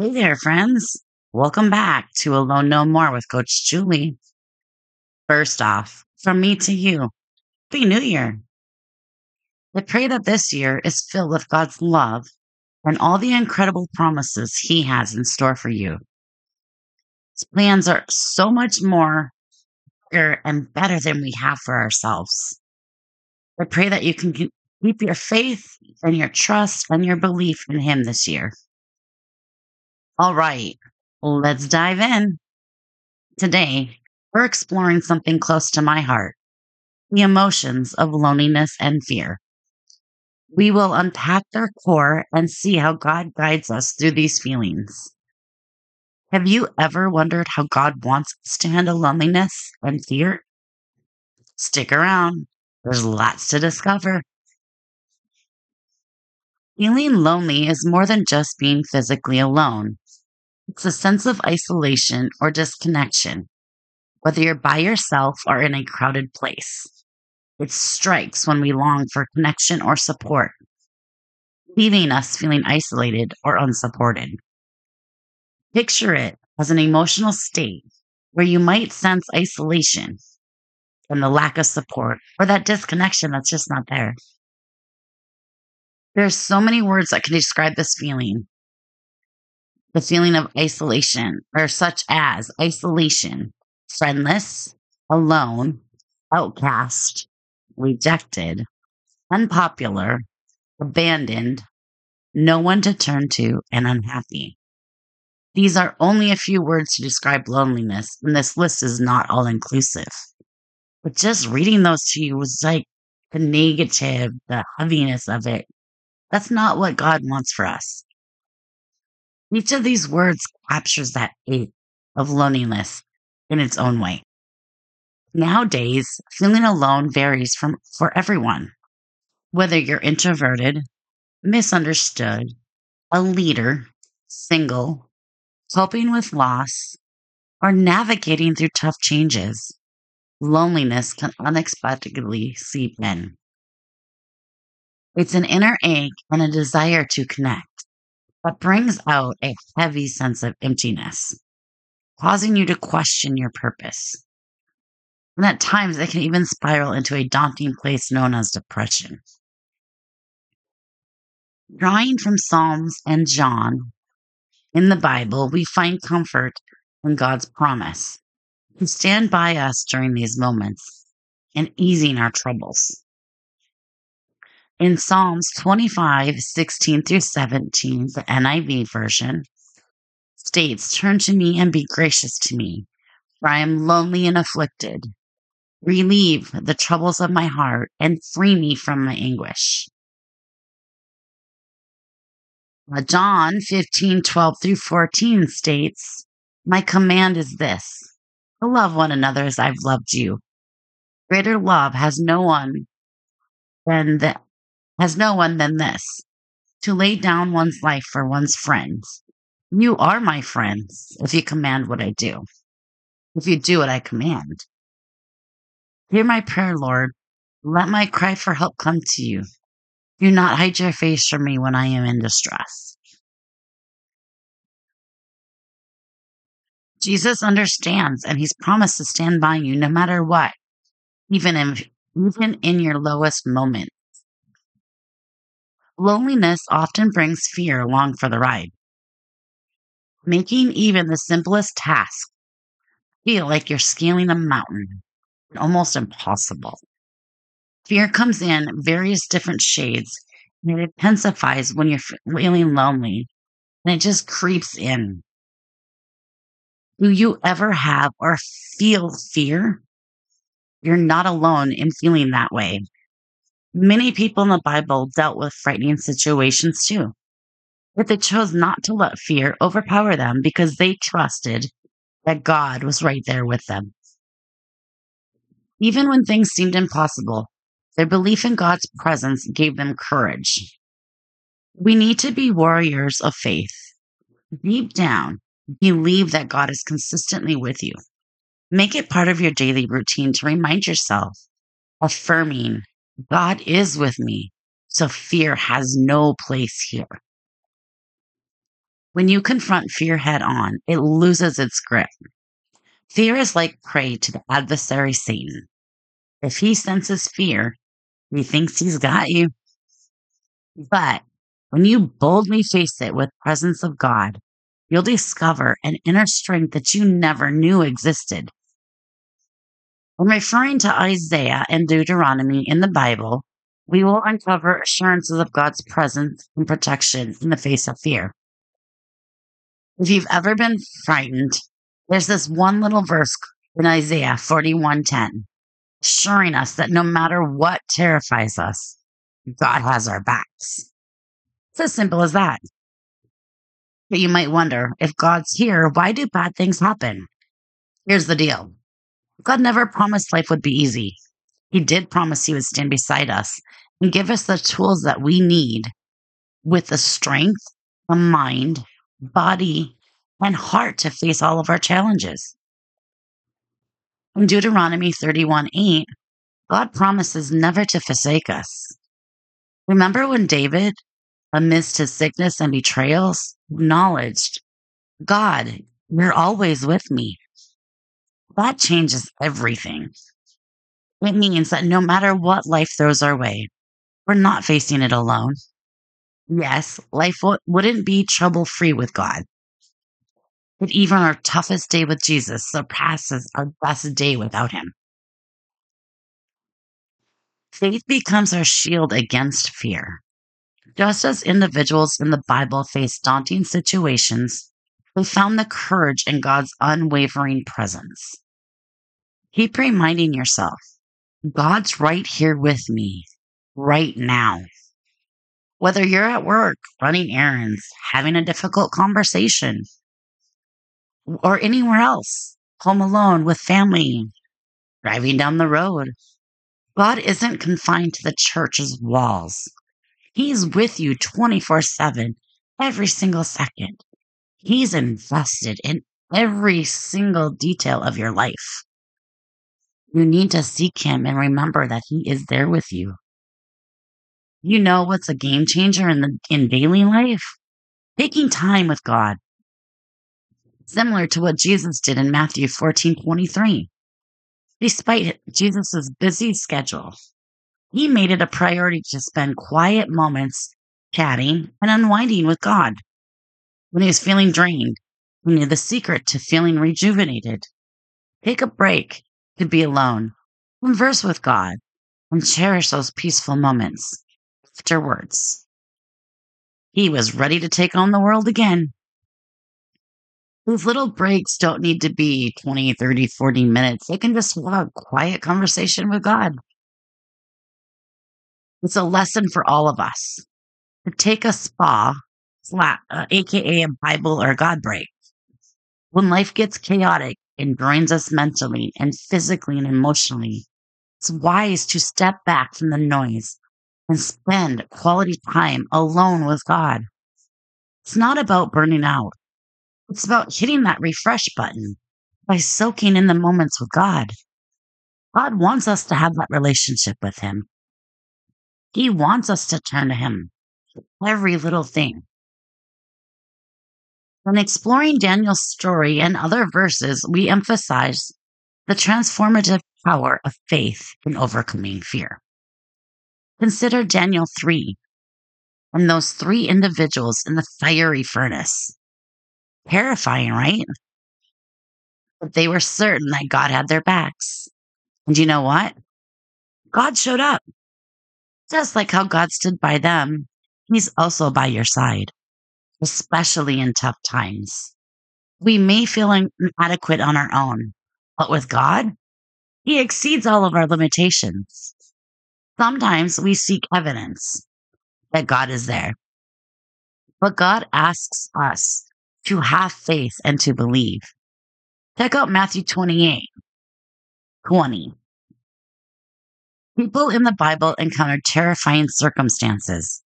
Hey there, friends. Welcome back to Alone No More with Coach Julie. First off, from me to you, Happy New Year. I pray that this year is filled with God's love and all the incredible promises He has in store for you. His plans are so much more bigger and better than we have for ourselves. I pray that you can keep your faith and your trust and your belief in Him this year. All right, let's dive in. Today, we're exploring something close to my heart the emotions of loneliness and fear. We will unpack their core and see how God guides us through these feelings. Have you ever wondered how God wants us to handle loneliness and fear? Stick around, there's lots to discover. Feeling lonely is more than just being physically alone. It's a sense of isolation or disconnection, whether you're by yourself or in a crowded place. It strikes when we long for connection or support, leaving us feeling isolated or unsupported. Picture it as an emotional state where you might sense isolation and the lack of support or that disconnection that's just not there. There's so many words that can describe this feeling. The feeling of isolation, or such as isolation, friendless, alone, outcast, rejected, unpopular, abandoned, no one to turn to, and unhappy. These are only a few words to describe loneliness, and this list is not all inclusive. But just reading those to you was like the negative, the heaviness of it. That's not what God wants for us. Each of these words captures that ache of loneliness in its own way. Nowadays, feeling alone varies from for everyone. Whether you're introverted, misunderstood, a leader, single, coping with loss, or navigating through tough changes, loneliness can unexpectedly seep in. It's an inner ache and a desire to connect that brings out a heavy sense of emptiness, causing you to question your purpose. And at times, it can even spiral into a daunting place known as depression. Drawing from Psalms and John in the Bible, we find comfort in God's promise to stand by us during these moments and easing our troubles. In Psalms 25, 16 through 17, the NIV version states, Turn to me and be gracious to me, for I am lonely and afflicted. Relieve the troubles of my heart and free me from my anguish. Uh, John 15, 12 through 14 states, My command is this to love one another as I've loved you. Greater love has no one than the, has no one than this to lay down one's life for one's friends. You are my friends if you command what I do, if you do what I command. Hear my prayer, Lord. Let my cry for help come to you. Do not hide your face from me when I am in distress. Jesus understands and he's promised to stand by you no matter what, even in, even in your lowest moment. Loneliness often brings fear along for the ride, making even the simplest task feel like you're scaling a mountain almost impossible. Fear comes in various different shades and it intensifies when you're feeling lonely and it just creeps in. Do you ever have or feel fear? You're not alone in feeling that way. Many people in the Bible dealt with frightening situations too, but they chose not to let fear overpower them because they trusted that God was right there with them. Even when things seemed impossible, their belief in God's presence gave them courage. We need to be warriors of faith. Deep down, believe that God is consistently with you. Make it part of your daily routine to remind yourself, affirming, God is with me, so fear has no place here. When you confront fear head on, it loses its grip. Fear is like prey to the adversary Satan. If he senses fear, he thinks he's got you. But when you boldly face it with presence of God, you'll discover an inner strength that you never knew existed. When referring to Isaiah and Deuteronomy in the Bible, we will uncover assurances of God's presence and protection in the face of fear. If you've ever been frightened, there's this one little verse in Isaiah 41:10 assuring us that no matter what terrifies us, God has our backs. It's as simple as that. But you might wonder if God's here, why do bad things happen? Here's the deal God never promised life would be easy. He did promise He would stand beside us and give us the tools that we need with the strength, the mind, body, and heart to face all of our challenges. In Deuteronomy 31 8, God promises never to forsake us. Remember when David, amidst his sickness and betrayals, acknowledged, God, you're always with me. That changes everything. It means that no matter what life throws our way, we're not facing it alone. Yes, life w- wouldn't be trouble free with God. But even our toughest day with Jesus surpasses our best day without him. Faith becomes our shield against fear. Just as individuals in the Bible faced daunting situations, they found the courage in God's unwavering presence. Keep reminding yourself God's right here with me, right now. Whether you're at work, running errands, having a difficult conversation, or anywhere else, home alone with family, driving down the road, God isn't confined to the church's walls. He's with you 24 7, every single second. He's invested in every single detail of your life. You need to seek him and remember that he is there with you. You know what's a game changer in the in daily life? Taking time with God. Similar to what Jesus did in Matthew 14 23. Despite Jesus' busy schedule, he made it a priority to spend quiet moments chatting and unwinding with God. When he was feeling drained, he knew the secret to feeling rejuvenated. Take a break to be alone, converse with God, and cherish those peaceful moments afterwards. He was ready to take on the world again. These little breaks don't need to be 20, 30, 40 minutes. They can just have a quiet conversation with God. It's a lesson for all of us to take a spa, flat, uh, aka a Bible or God break. When life gets chaotic and drains us mentally and physically and emotionally, it's wise to step back from the noise and spend quality time alone with God. It's not about burning out. It's about hitting that refresh button by soaking in the moments with God. God wants us to have that relationship with Him. He wants us to turn to Him for every little thing. When exploring Daniel's story and other verses, we emphasize the transformative power of faith in overcoming fear. Consider Daniel 3 and those three individuals in the fiery furnace. Terrifying, right? But they were certain that God had their backs. And you know what? God showed up. Just like how God stood by them, He's also by your side, especially in tough times. We may feel inadequate on our own, but with God, He exceeds all of our limitations. Sometimes we seek evidence that God is there, but God asks us to have faith and to believe. Check out Matthew 28 20. People in the Bible encountered terrifying circumstances,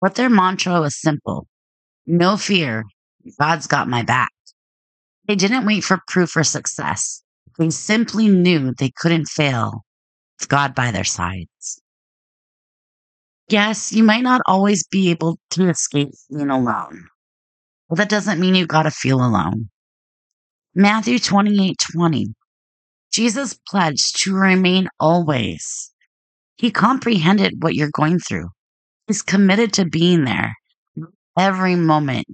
but their mantra was simple no fear, God's got my back. They didn't wait for proof or success. They simply knew they couldn't fail with God by their sides. Yes, you might not always be able to escape being alone. But that doesn't mean you got to feel alone. Matthew 28 20. Jesus pledged to remain always. He comprehended what you're going through. He's committed to being there every moment.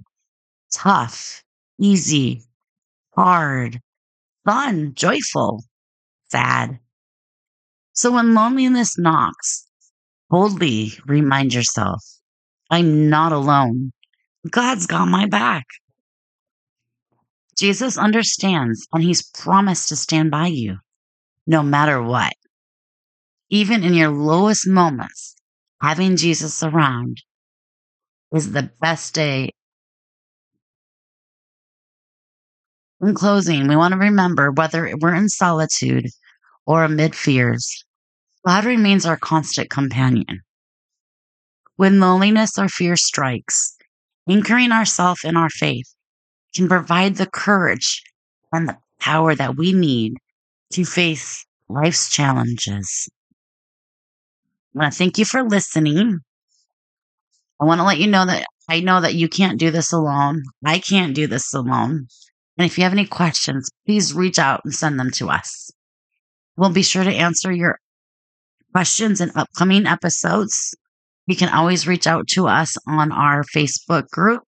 Tough, easy, hard, fun, joyful, sad. So when loneliness knocks, boldly remind yourself I'm not alone. God's got my back. Jesus understands and he's promised to stand by you no matter what. Even in your lowest moments, having Jesus around is the best day. In closing, we want to remember whether we're in solitude or amid fears, God remains our constant companion. When loneliness or fear strikes, anchoring ourselves in our faith can provide the courage and the power that we need to face life's challenges. I want to thank you for listening. I want to let you know that I know that you can't do this alone. I can't do this alone. And if you have any questions, please reach out and send them to us. We'll be sure to answer your questions in upcoming episodes. You can always reach out to us on our Facebook group,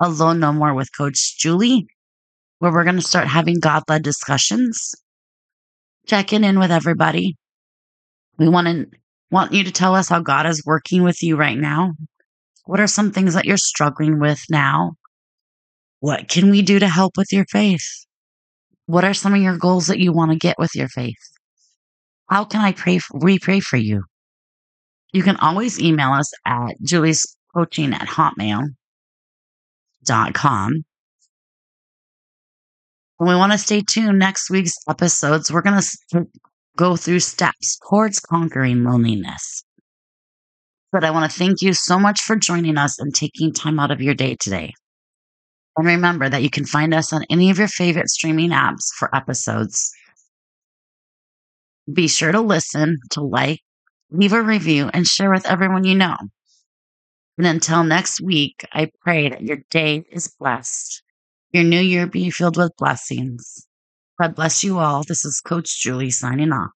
Alone No More with Coach Julie, where we're going to start having God led discussions, checking in with everybody. We want to want you to tell us how God is working with you right now. What are some things that you're struggling with now? What can we do to help with your faith? What are some of your goals that you want to get with your faith? How can I pray? For, we pray for you. You can always email us at Julie's coaching at hotmail.com. And we want to stay tuned next week's episodes. We're going to go through steps towards conquering loneliness. But I want to thank you so much for joining us and taking time out of your day today. And remember that you can find us on any of your favorite streaming apps for episodes. Be sure to listen, to like, leave a review, and share with everyone you know. And until next week, I pray that your day is blessed, your new year be filled with blessings. God bless you all. This is Coach Julie signing off.